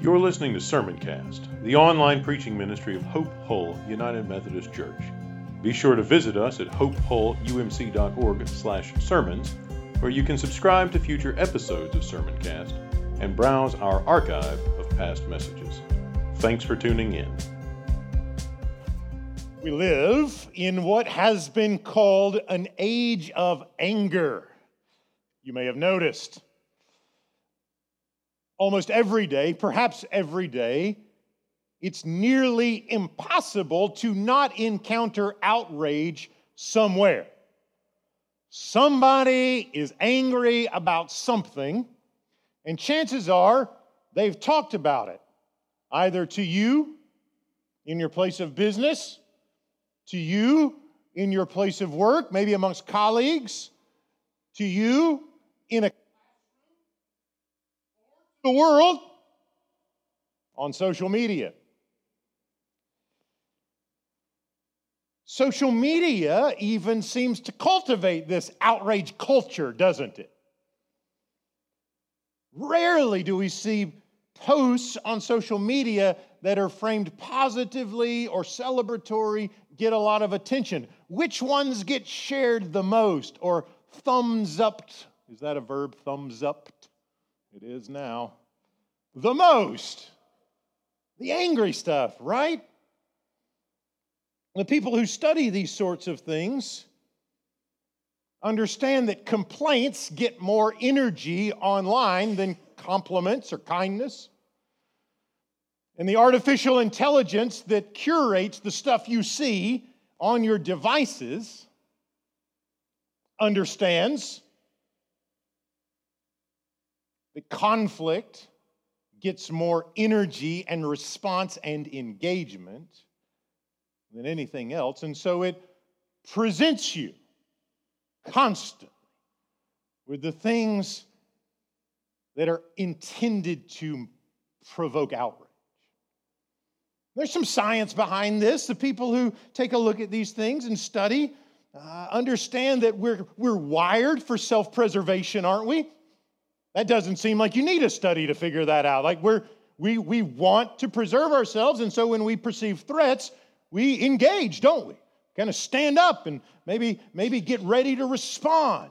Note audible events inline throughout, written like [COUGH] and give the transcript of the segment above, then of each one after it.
You're listening to Sermoncast, the online preaching ministry of Hope Hull United Methodist Church. Be sure to visit us at hopehullumc.org/sermons, where you can subscribe to future episodes of Sermoncast and browse our archive of past messages. Thanks for tuning in. We live in what has been called an age of anger. You may have noticed almost every day, perhaps every day, it's nearly impossible to not encounter outrage somewhere. Somebody is angry about something, and chances are they've talked about it, either to you in your place of business, to you in your place of work, maybe amongst colleagues, to you in a the world on social media. Social media even seems to cultivate this outrage culture, doesn't it? Rarely do we see posts on social media that are framed positively or celebratory get a lot of attention. Which ones get shared the most or thumbs up? Is that a verb? Thumbs up? It is now. The most. The angry stuff, right? The people who study these sorts of things understand that complaints get more energy online than compliments or kindness. And the artificial intelligence that curates the stuff you see on your devices understands the conflict gets more energy and response and engagement than anything else. And so it presents you constantly with the things that are intended to provoke outrage. There's some science behind this. The people who take a look at these things and study uh, understand that we're, we're wired for self preservation, aren't we? That doesn't seem like you need a study to figure that out. Like we're, we, we want to preserve ourselves, and so when we perceive threats, we engage, don't we? Kind of stand up and maybe, maybe get ready to respond.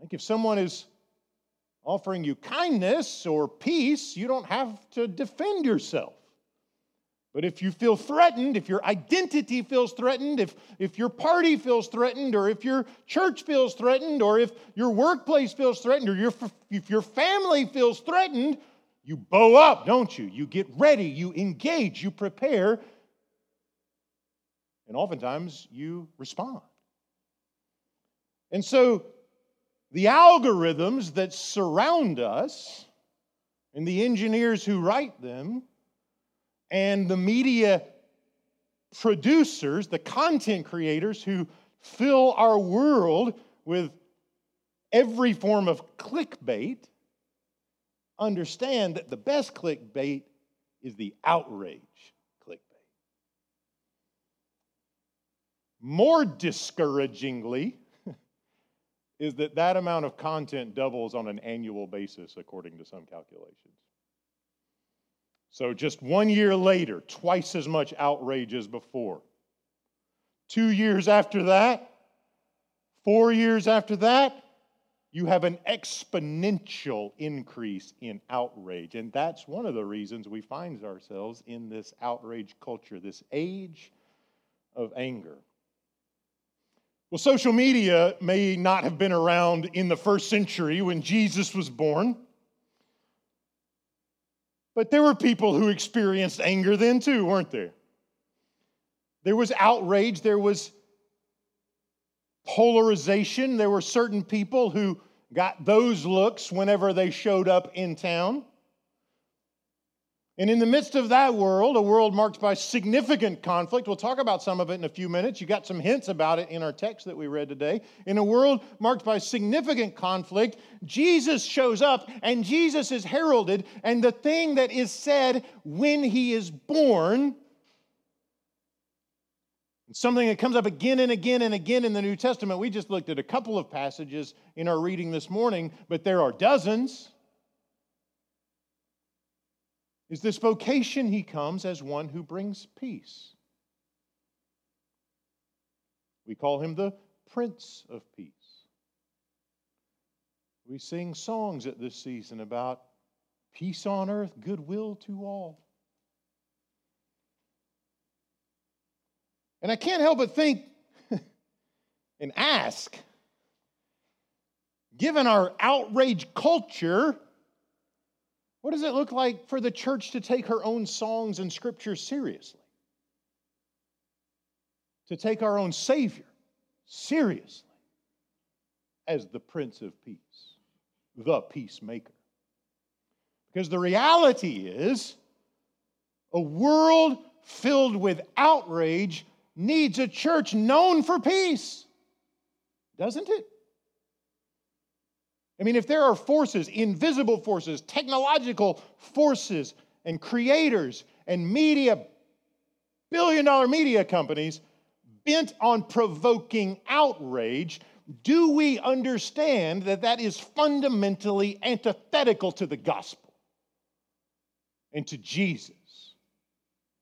Like if someone is offering you kindness or peace, you don't have to defend yourself. But if you feel threatened, if your identity feels threatened, if, if your party feels threatened, or if your church feels threatened, or if your workplace feels threatened, or your, if your family feels threatened, you bow up, don't you? You get ready, you engage, you prepare, and oftentimes you respond. And so the algorithms that surround us and the engineers who write them and the media producers, the content creators who fill our world with every form of clickbait, understand that the best clickbait is the outrage clickbait. More discouragingly, [LAUGHS] is that that amount of content doubles on an annual basis, according to some calculations. So just one year later, twice as much outrage as before. Two years after that, four years after that, you have an exponential increase in outrage. And that's one of the reasons we find ourselves in this outrage culture, this age of anger. Well, social media may not have been around in the first century when Jesus was born. But there were people who experienced anger then too, weren't there? There was outrage, there was polarization. There were certain people who got those looks whenever they showed up in town. And in the midst of that world, a world marked by significant conflict, we'll talk about some of it in a few minutes. You got some hints about it in our text that we read today. In a world marked by significant conflict, Jesus shows up and Jesus is heralded, and the thing that is said when he is born, something that comes up again and again and again in the New Testament. We just looked at a couple of passages in our reading this morning, but there are dozens. Is this vocation he comes as one who brings peace. We call him the Prince of Peace. We sing songs at this season about peace on earth, goodwill to all. And I can't help but think [LAUGHS] and ask given our outrage culture, what does it look like for the church to take her own songs and scriptures seriously? To take our own Savior seriously as the Prince of Peace, the peacemaker. Because the reality is, a world filled with outrage needs a church known for peace, doesn't it? I mean, if there are forces, invisible forces, technological forces, and creators and media, billion dollar media companies bent on provoking outrage, do we understand that that is fundamentally antithetical to the gospel and to Jesus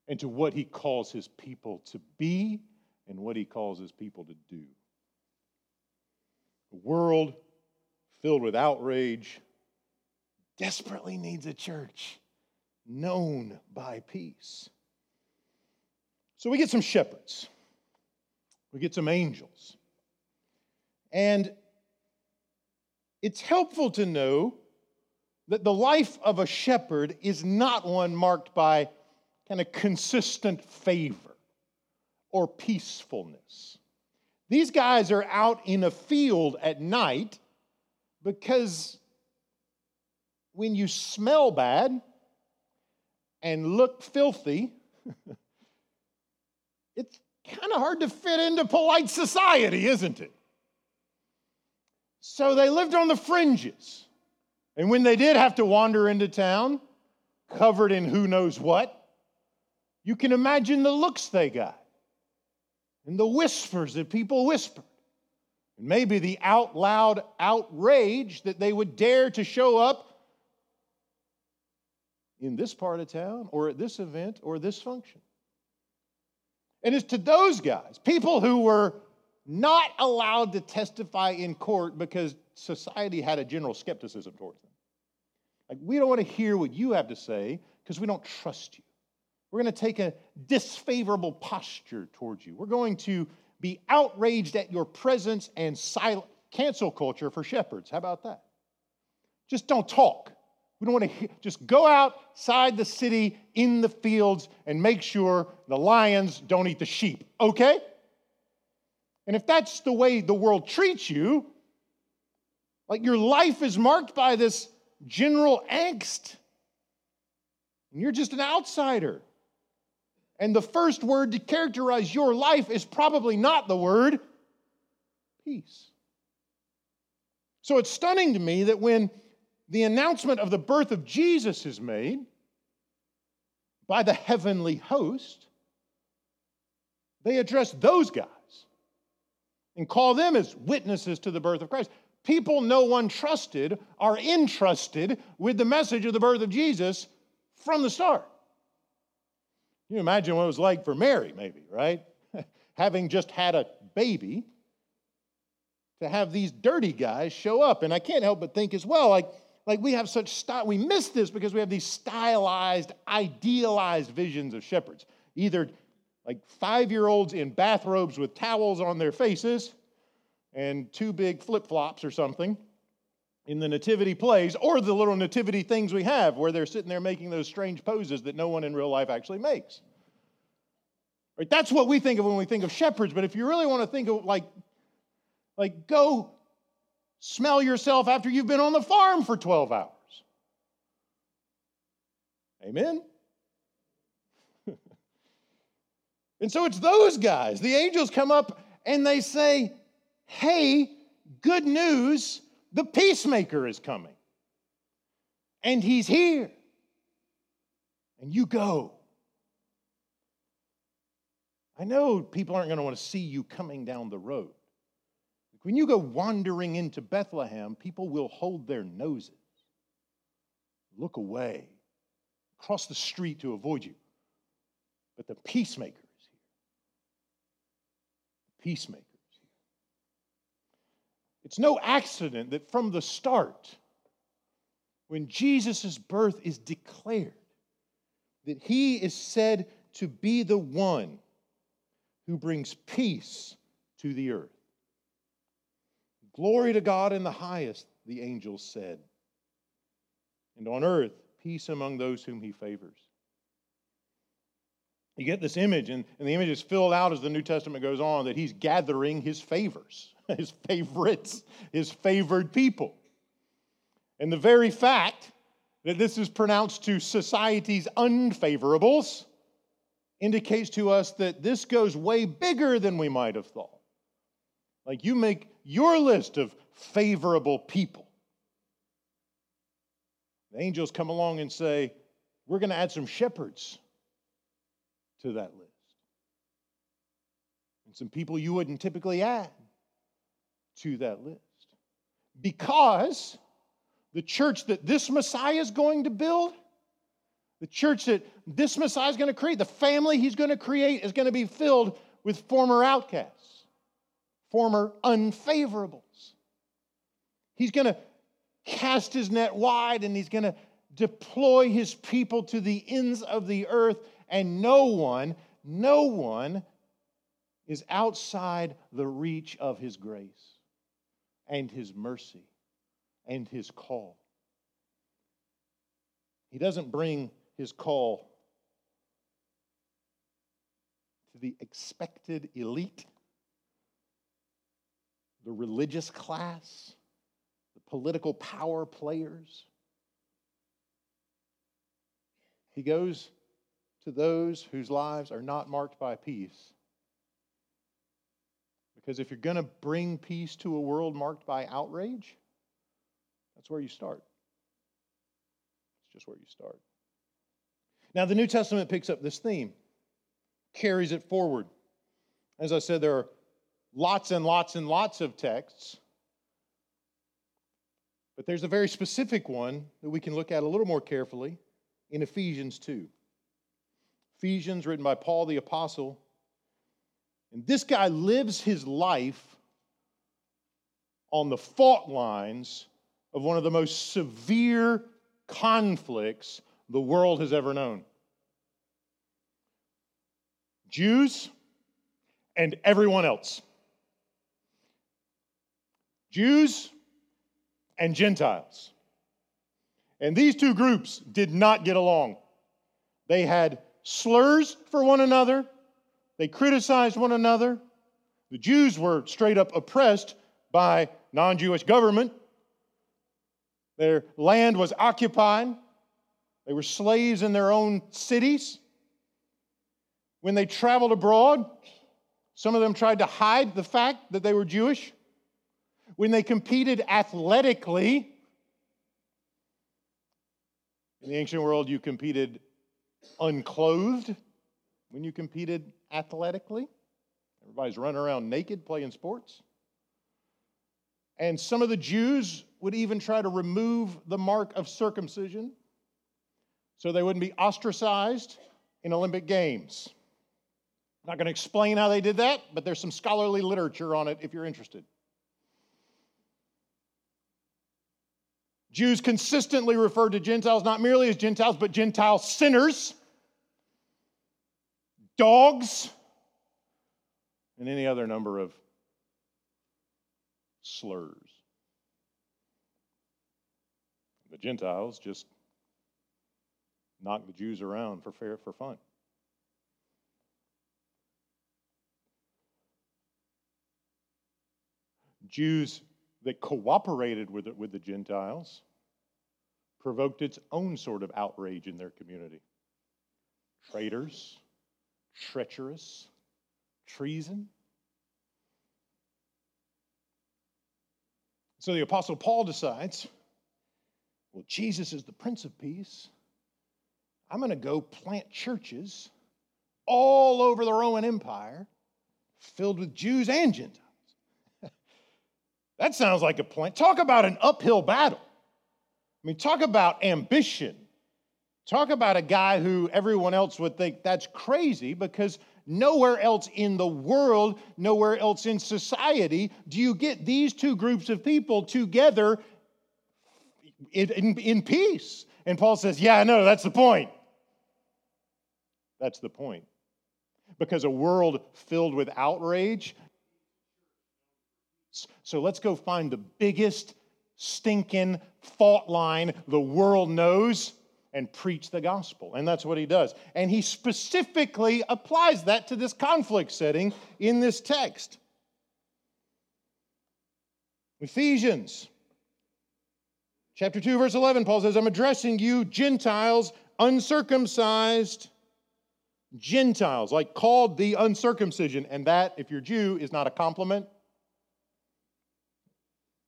and to what he calls his people to be and what he calls his people to do? The world filled with outrage, desperately needs a church known by peace. So we get some shepherds, we get some angels. And it's helpful to know that the life of a shepherd is not one marked by kind of consistent favor or peacefulness. These guys are out in a field at night because when you smell bad and look filthy, [LAUGHS] it's kind of hard to fit into polite society, isn't it? So they lived on the fringes. And when they did have to wander into town, covered in who knows what, you can imagine the looks they got and the whispers that people whispered. And maybe the out loud outrage that they would dare to show up in this part of town or at this event or this function. And it's to those guys, people who were not allowed to testify in court because society had a general skepticism towards them. Like, we don't want to hear what you have to say because we don't trust you. We're going to take a disfavorable posture towards you. We're going to be outraged at your presence and silent. Cancel culture for shepherds. How about that? Just don't talk. We don't want to just go outside the city in the fields and make sure the lions don't eat the sheep, okay? And if that's the way the world treats you, like your life is marked by this general angst, and you're just an outsider. And the first word to characterize your life is probably not the word peace. So it's stunning to me that when the announcement of the birth of Jesus is made by the heavenly host, they address those guys and call them as witnesses to the birth of Christ. People no one trusted are entrusted with the message of the birth of Jesus from the start. You imagine what it was like for Mary, maybe, right? [LAUGHS] Having just had a baby, to have these dirty guys show up. And I can't help but think as well, like, like we have such style, we miss this because we have these stylized, idealized visions of shepherds. Either like five year olds in bathrobes with towels on their faces and two big flip flops or something in the nativity plays, or the little nativity things we have where they're sitting there making those strange poses that no one in real life actually makes. Right? That's what we think of when we think of shepherds, but if you really want to think of like, like go smell yourself after you've been on the farm for 12 hours. Amen? [LAUGHS] and so it's those guys. The angels come up and they say, Hey, good news the peacemaker is coming. And he's here. And you go. I know people aren't going to want to see you coming down the road. When you go wandering into Bethlehem, people will hold their noses, look away, across the street to avoid you. But the peacemaker is here. The peacemaker. It's no accident that from the start, when Jesus' birth is declared, that he is said to be the one who brings peace to the earth. Glory to God in the highest, the angels said. And on earth, peace among those whom he favors. You get this image, and, and the image is filled out as the New Testament goes on that he's gathering his favors, [LAUGHS] his favorites, his favored people. And the very fact that this is pronounced to society's unfavorables indicates to us that this goes way bigger than we might have thought. Like you make your list of favorable people. The angels come along and say, We're going to add some shepherds to that list. And some people you wouldn't typically add to that list. Because the church that this Messiah is going to build, the church that this Messiah is going to create, the family he's going to create is going to be filled with former outcasts former unfavorables. He's going to cast his net wide and he's going to deploy his people to the ends of the earth, and no one, no one is outside the reach of his grace and his mercy and his call. He doesn't bring his call to the expected elite the religious class, the political power players. He goes to those whose lives are not marked by peace. Because if you're going to bring peace to a world marked by outrage, that's where you start. It's just where you start. Now, the New Testament picks up this theme, carries it forward. As I said, there are lots and lots and lots of texts. But there's a very specific one that we can look at a little more carefully in Ephesians 2. Ephesians, written by Paul the Apostle. And this guy lives his life on the fault lines of one of the most severe conflicts the world has ever known. Jews and everyone else. Jews and Gentiles. And these two groups did not get along. They had slurs for one another, they criticized one another. The Jews were straight up oppressed by non Jewish government. Their land was occupied. They were slaves in their own cities. When they traveled abroad, some of them tried to hide the fact that they were Jewish when they competed athletically. In the ancient world, you competed unclothed when you competed athletically. Everybody's running around naked playing sports. And some of the Jews would even try to remove the mark of circumcision so they wouldn't be ostracized in Olympic Games. I'm not going to explain how they did that, but there's some scholarly literature on it if you're interested. Jews consistently referred to Gentiles not merely as Gentiles, but Gentile sinners, dogs, and any other number of slurs. The Gentiles just knocked the Jews around for fair for fun. Jews that cooperated with, it, with the Gentiles provoked its own sort of outrage in their community. Traitors, treacherous, treason. So the Apostle Paul decides well, Jesus is the Prince of Peace. I'm going to go plant churches all over the Roman Empire filled with Jews and Gentiles. [LAUGHS] That sounds like a plan. Talk about an uphill battle. I mean, talk about ambition. Talk about a guy who everyone else would think that's crazy because nowhere else in the world, nowhere else in society do you get these two groups of people together in, in, in peace. And Paul says, Yeah, I know, that's the point. That's the point. Because a world filled with outrage. So let's go find the biggest stinking fault line the world knows and preach the gospel. And that's what he does. And he specifically applies that to this conflict setting in this text. Ephesians chapter 2, verse 11, Paul says, I'm addressing you, Gentiles, uncircumcised Gentiles, like called the uncircumcision. And that, if you're Jew, is not a compliment,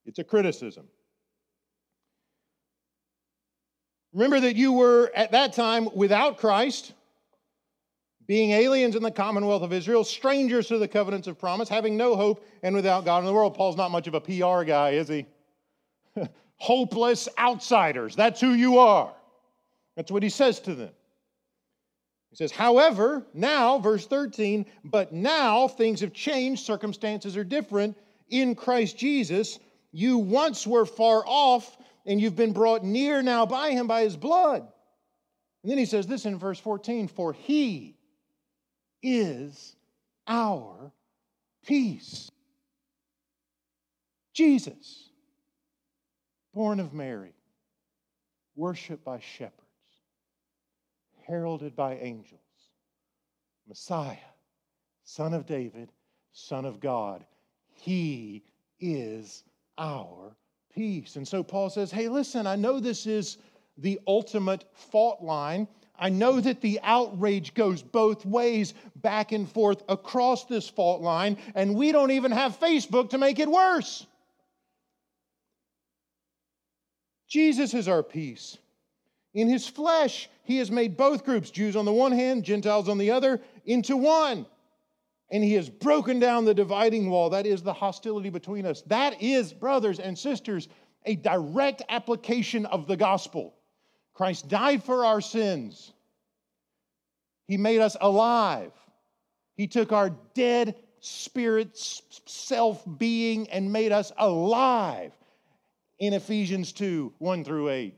it's a criticism. Remember that you were at that time without Christ, being aliens in the commonwealth of Israel, strangers to the covenants of promise, having no hope, and without God in the world. Paul's not much of a PR guy, is he? [LAUGHS] Hopeless outsiders. That's who you are. That's what he says to them. He says, however, now, verse 13, but now things have changed, circumstances are different. In Christ Jesus, you once were far off and you've been brought near now by him by his blood. And then he says this in verse 14 For he is our peace. Jesus, born of Mary, worshiped by shepherds, heralded by angels, Messiah, Son of David, Son of God. He is our peace. And so Paul says, hey, listen, I know this is the ultimate fault line. I know that the outrage goes both ways, back and forth across this fault line, and we don't even have Facebook to make it worse. Jesus is our peace. In his flesh, he has made both groups, Jews on the one hand, Gentiles on the other, into one and he has broken down the dividing wall. That is the hostility between us. That is, brothers and sisters, a direct application of the gospel. Christ died for our sins, He made us alive. He took our dead spirit, self being, and made us alive in Ephesians 2 1 through 8.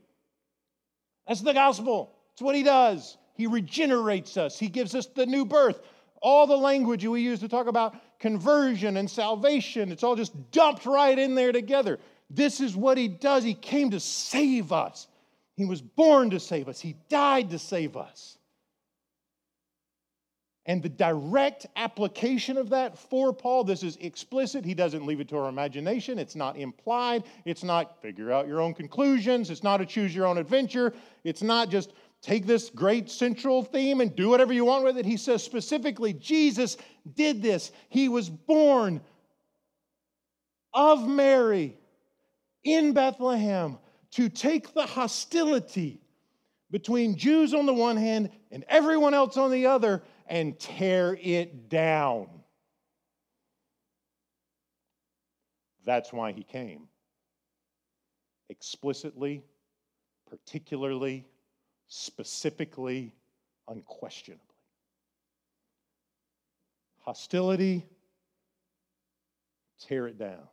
That's the gospel. It's what He does. He regenerates us, He gives us the new birth all the language we use to talk about conversion and salvation, it's all just dumped right in there together. This is what he does. He came to save us. He was born to save us. He died to save us. And the direct application of that for Paul, this is explicit. He doesn't leave it to our imagination. It's not implied. It's not figure out your own conclusions. It's not a choose your own adventure. It's not just take this great central theme and do whatever you want with it. He says specifically, Jesus did this. He was born of Mary in Bethlehem to take the hostility between Jews on the one hand and everyone else on the other and tear it down. That's why he came. Explicitly, particularly, specifically, unquestionably. Hostility, tear it down.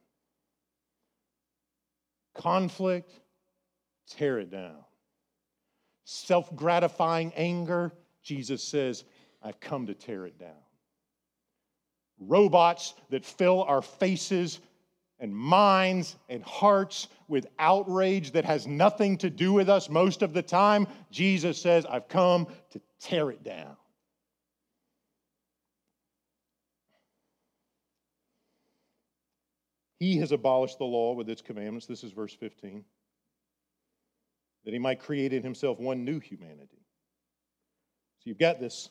Conflict, tear it down. Self gratifying anger, Jesus says, I've come to tear it down. Robots that fill our faces and minds and hearts with outrage that has nothing to do with us most of the time, Jesus says, I've come to tear it down. He has abolished the law with its commandments. This is verse 15. That he might create in himself one new humanity. So you've got this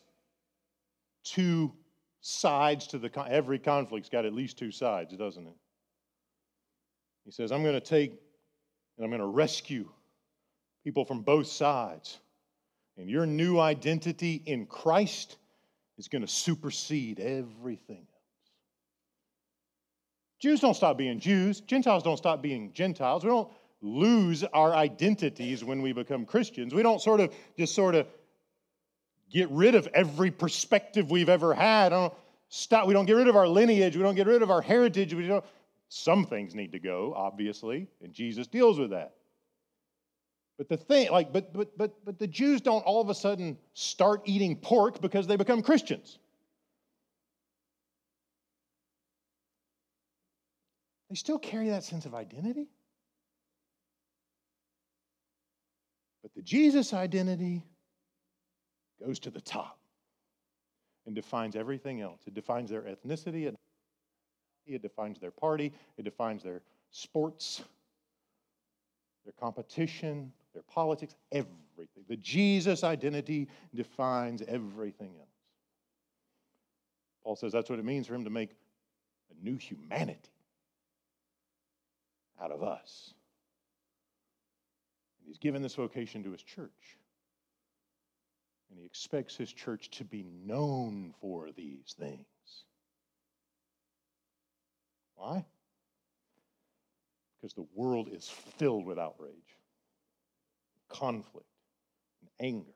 two sides to the every conflict's got at least two sides, doesn't it? He says, I'm going to take and I'm going to rescue people from both sides. And your new identity in Christ is going to supersede everything else. Jews don't stop being Jews, Gentiles don't stop being Gentiles. We don't lose our identities when we become Christians. We don't sort of just sort of get rid of every perspective we've ever had. Don't stop. We don't get rid of our lineage. We don't get rid of our heritage. We don't. Some things need to go, obviously, and Jesus deals with that. But the thing, like, but but but but the Jews don't all of a sudden start eating pork because they become Christians. They still carry that sense of identity. But the Jesus identity goes to the top and defines everything else. It defines their ethnicity, it defines their party, it defines their sports, their competition, their politics, everything. The Jesus identity defines everything else. Paul says that's what it means for him to make a new humanity out of us. And he's given this vocation to his church. And he expects his church to be known for these things. Why? Because the world is filled with outrage, conflict, and anger,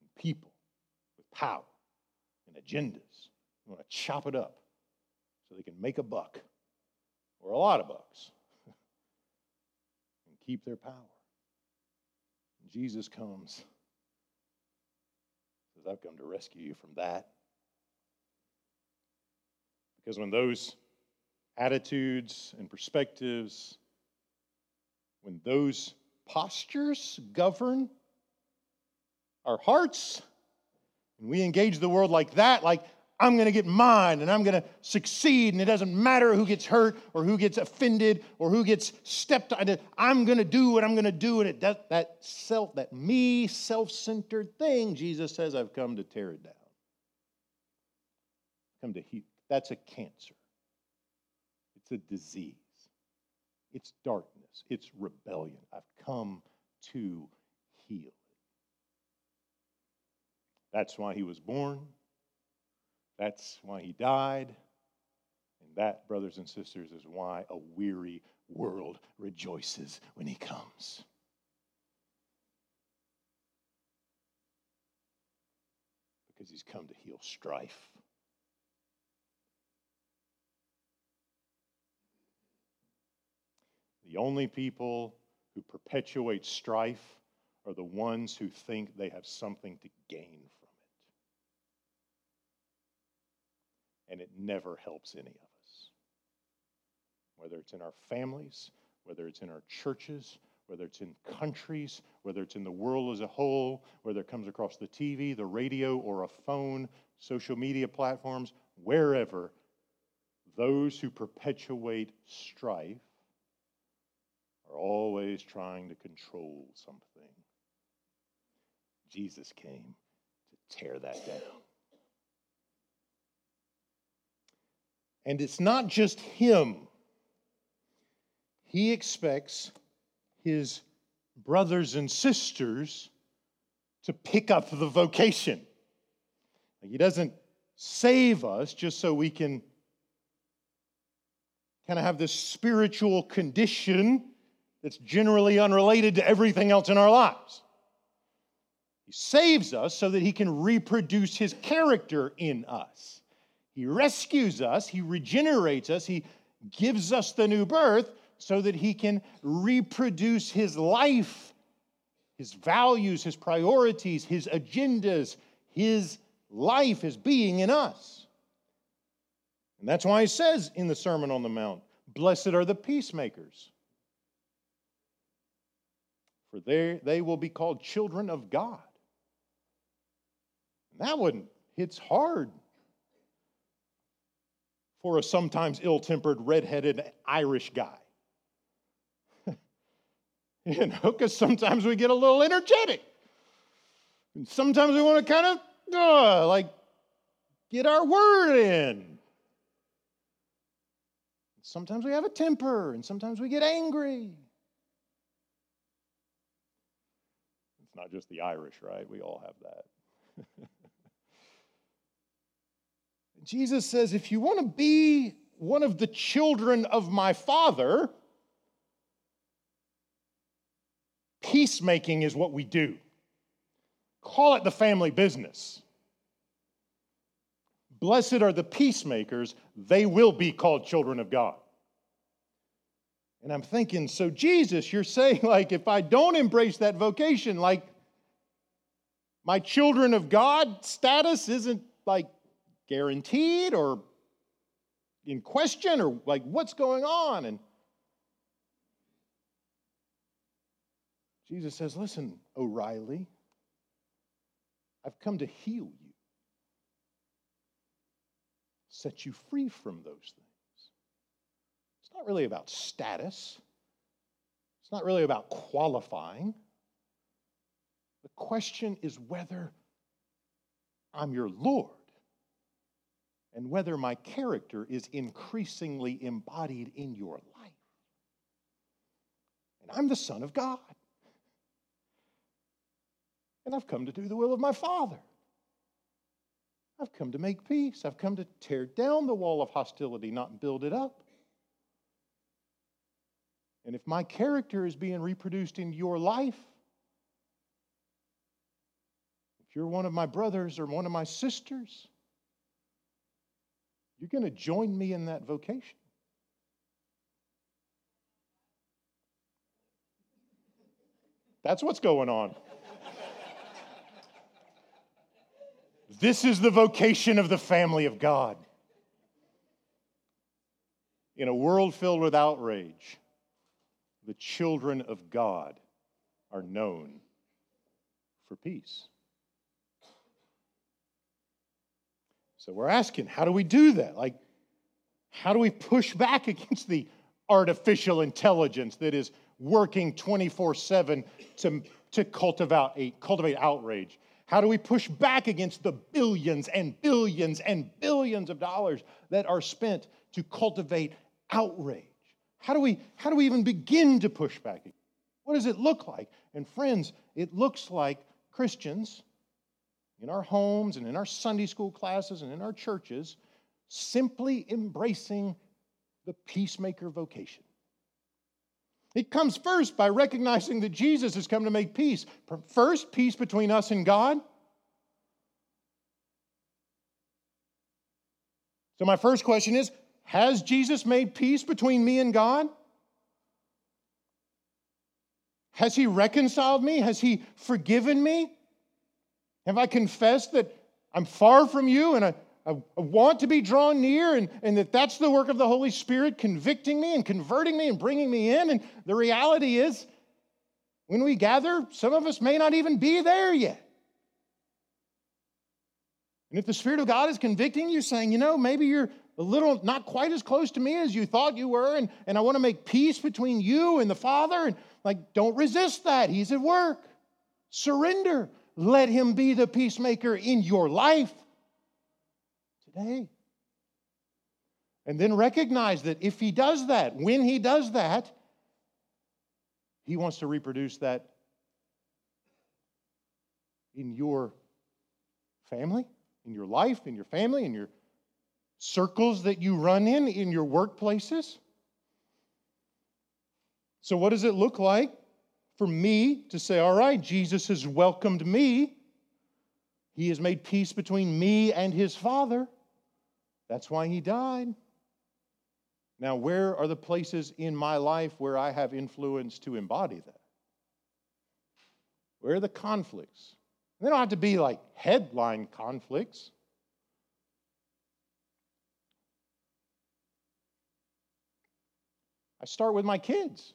and people with power and agendas. You want to chop it up so they can make a buck or a lot of bucks [LAUGHS] and keep their power. And Jesus comes says, I've come to rescue you from that. Because when those attitudes and perspectives, when those postures govern our hearts, and we engage the world like that, like I'm going to get mine and I'm going to succeed, and it doesn't matter who gets hurt or who gets offended or who gets stepped on. I'm going to do what I'm going to do, and it does, that self, that me, self-centered thing, Jesus says, I've come to tear it down. Come to heal. That's a cancer. It's a disease. It's darkness. It's rebellion. I've come to heal it. That's why he was born. That's why he died. And that, brothers and sisters, is why a weary world rejoices when he comes. Because he's come to heal strife. The only people who perpetuate strife are the ones who think they have something to gain from it. and it never helps any of us. Whether it's in our families, whether it's in our churches, whether it's in countries, whether it's in the world as a whole, whether it comes across the TV, the radio, or a phone, social media platforms, wherever, those who perpetuate strife are always trying to control something. Jesus came to tear that down. And it's not just him, he expects his brothers and sisters to pick up the vocation. He doesn't save us just so we can kind of have this spiritual condition that's generally unrelated to everything else in our lives. He saves us so that he can reproduce his character in us. He rescues us, He regenerates us, He gives us the new birth so that He can reproduce His life, His values, His priorities, His agendas, His life, His being in us. And that's why He says in the Sermon on the Mount, Blessed are the peacemakers, for they, they will be called children of God. And that one hits hard for a sometimes ill tempered, red-headed Irish guy. [LAUGHS] you know, because sometimes we get a little energetic. And sometimes we want to kind of, uh, like, get our word in. Sometimes we have a temper, and sometimes we get angry. Not just the Irish, right? We all have that. [LAUGHS] Jesus says, if you want to be one of the children of my Father, peacemaking is what we do. Call it the family business. Blessed are the peacemakers, they will be called children of God. And I'm thinking, so Jesus, you're saying, [LAUGHS] like, if I don't embrace that vocation, like, my children of God status isn't like guaranteed or in question or like what's going on? And Jesus says, Listen, O'Reilly, I've come to heal you, set you free from those things. Not really about status, it's not really about qualifying. The question is whether I'm your Lord and whether my character is increasingly embodied in your life. And I'm the Son of God. And I've come to do the will of my Father. I've come to make peace. I've come to tear down the wall of hostility, not build it up. And if my character is being reproduced in your life, if you're one of my brothers or one of my sisters, you're going to join me in that vocation. That's what's going on. this is the vocation of the family of God. In a world filled with outrage, the children of God are known for peace. So we're asking, how do we do that? Like, how do we push back [LAUGHS] against the artificial intelligence that is working 24 7 to, to cultivate, cultivate outrage? How do we push back against the billions and billions and billions of dollars that are spent to cultivate outrage? How do we, how do we even begin to push back? What does it look like? And friends, it looks like Christians in our homes and in our Sunday school classes and in our churches, simply embracing the peacemaker vocation. It comes first by recognizing that Jesus has come to make peace. First, peace between us and God. So, my first question is Has Jesus made peace between me and God? Has he reconciled me? Has he forgiven me? Have I confessed that I'm far from you and I, I, want to be drawn near and, and that that's the work of the Holy Spirit convicting me and converting me and bringing me in? And the reality is, when we gather, some of us may not even be there yet. And if the Spirit of God is convicting you, saying, you know, maybe you're a little not quite as close to me as you thought you were, and, and I want to make peace between you and the Father, and like, don't resist that. He's at work. Surrender. Let him be the peacemaker in your life today. And then recognize that if he does that, when he does that, he wants to reproduce that in your family, in your life, in your family, in your circles that you run in, in your workplaces. So, what does it look like for me to say, all right, Jesus has welcomed me. He has made peace between me and his Father. That's why he died. Now, where are the places in my life where I have influence to embody that? Where are the conflicts? They don't have to be like headline conflicts. I start with my kids.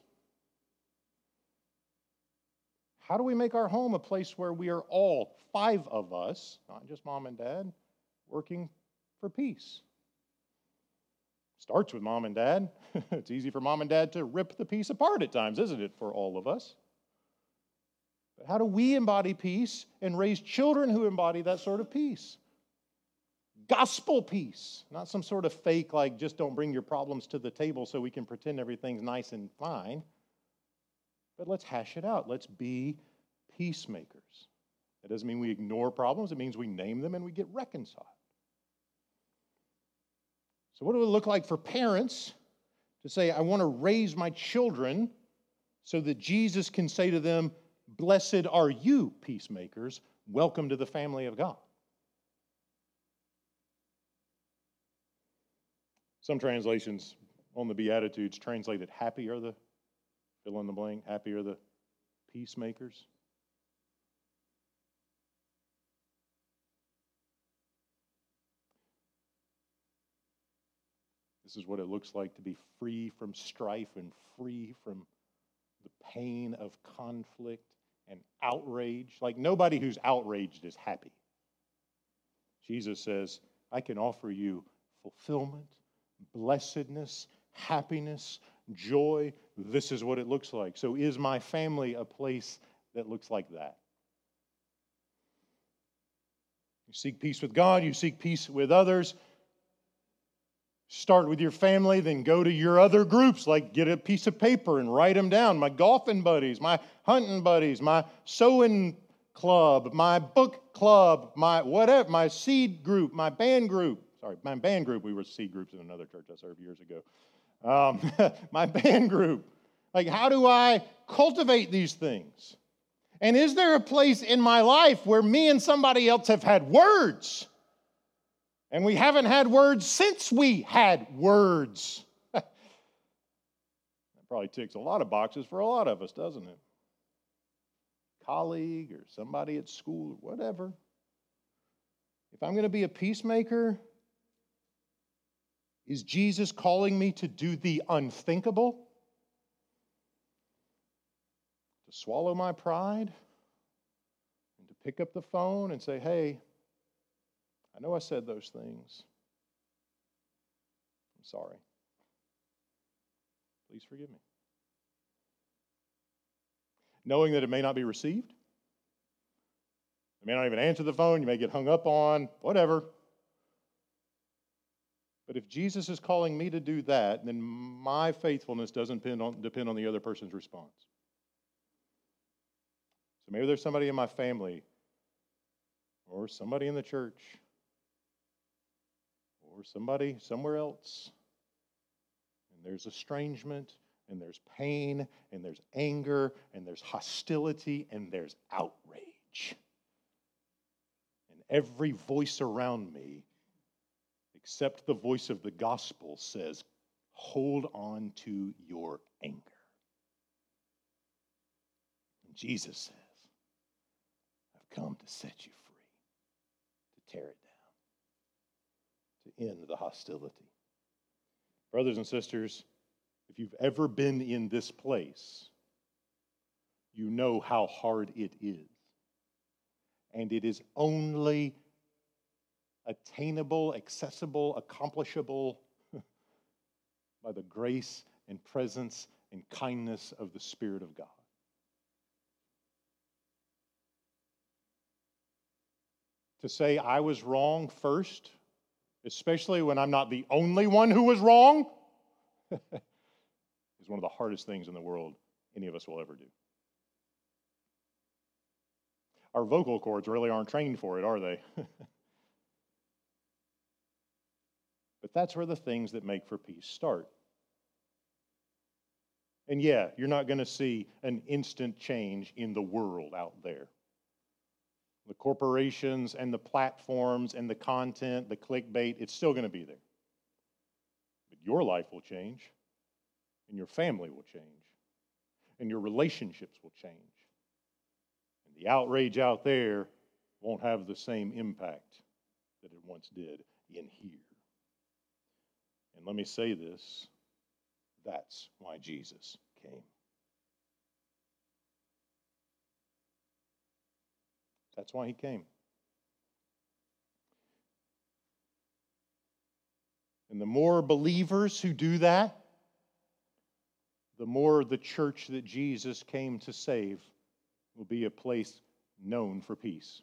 How do we make our home a place where we are all, five of us, not just mom and dad, working for peace? Starts with mom and dad. [LAUGHS] it's easy for mom and dad to rip the peace apart at times, isn't it, for all of us? But how do we embody peace and raise children who embody that sort of peace? Gospel peace, not some sort of fake, like just don't bring your problems to the table so we can pretend everything's nice and fine. But let's hash it out. Let's be peacemakers. That doesn't mean we ignore problems, it means we name them and we get reconciled. So, what do it look like for parents to say, I want to raise my children so that Jesus can say to them, Blessed are you, peacemakers. Welcome to the family of God. Some translations on the Beatitudes translate translated, Happy are the, fill in the blank, happy are the peacemakers. This is what it looks like to be free from strife and free from the pain of conflict and outrage. Like nobody who's outraged is happy. Jesus says, I can offer you fulfillment, blessedness, happiness, joy. This is what it looks like. So, is my family a place that looks like that? You seek peace with God, you seek peace with others. Start with your family, then go to your other groups, like get a piece of paper and write them down. My golfing buddies, my hunting buddies, my sewing club, my book club, my whatever, my seed group, my band group. Sorry, my band group. We were seed groups in another church I served years ago. Um, [LAUGHS] my band group. Like, how do I cultivate these things? And is there a place in my life where me and somebody else have had words? And we haven't had words since we had words. [LAUGHS] that probably ticks a lot of boxes for a lot of us, doesn't it? Colleague or somebody at school, or whatever. If I'm going to be a peacemaker, is Jesus calling me to do the unthinkable? To swallow my pride? And to pick up the phone and say, hey, I know I said those things. I'm sorry. Please forgive me. Knowing that it may not be received, you may not even answer the phone, you may get hung up on, whatever. But if Jesus is calling me to do that, then my faithfulness doesn't depend on, depend on the other person's response. So maybe there's somebody in my family or somebody in the church or somebody somewhere else. And there's estrangement, and there's pain, and there's anger, and there's hostility, and there's outrage. And every voice around me, except the voice of the gospel, says, Hold on to your anger. And Jesus says, I've come to set you free, to tear it down, to end the hostility. Brothers and sisters, if you've ever been in this place, you know how hard it is. And it is only attainable, accessible, accomplishable [LAUGHS] by the grace and presence and kindness of the Spirit of God. To say I was wrong first especially when I'm not the only one who was wrong, [LAUGHS] is one of the hardest things in the world any of us will ever do. Our vocal cords really aren't trained for it, are they? [LAUGHS] but that's where the things that make for peace start. And yeah, you're not going to see an instant change in the world out there the corporations and the platforms and the content, the clickbait, it's still going to be there. But your life will change, and your family will change, and your relationships will change. And the outrage out there won't have the same impact that it once did in here. And let me say this that's why Jesus came. That's why he came. And the more believers who do that, the more the church that Jesus came to save will be a place known for peace.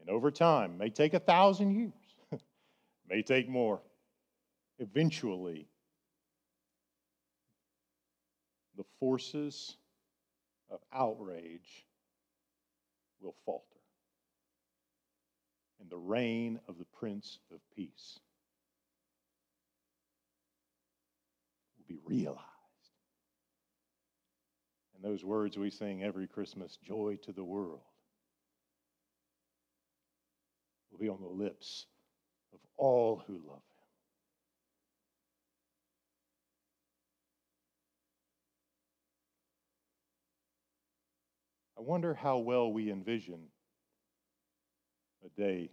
And over time, may take a thousand years, [LAUGHS] may take more. Eventually, the forces of outrage will falter. And the reign of the Prince of Peace will be realized. And those words we sing every Christmas joy to the world will be on the lips of all who love him. I wonder how well we envision a day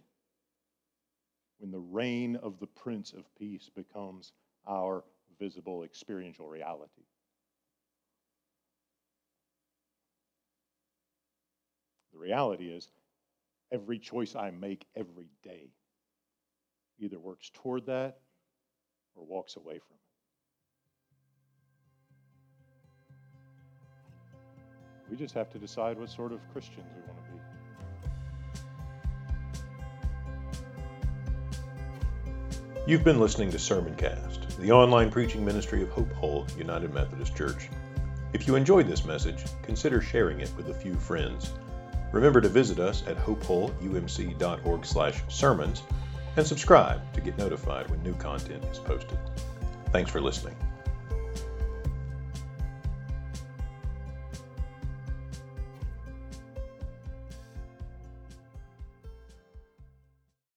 when the reign of the Prince of Peace becomes our visible experiential reality. The reality is, every choice I make every day either works toward that or walks away from it. We just have to decide what sort of Christians we want to be. You've been listening to Sermoncast, the online preaching ministry of Hope Hull United Methodist Church. If you enjoyed this message, consider sharing it with a few friends. Remember to visit us at hopehullumc.org/sermons and subscribe to get notified when new content is posted. Thanks for listening.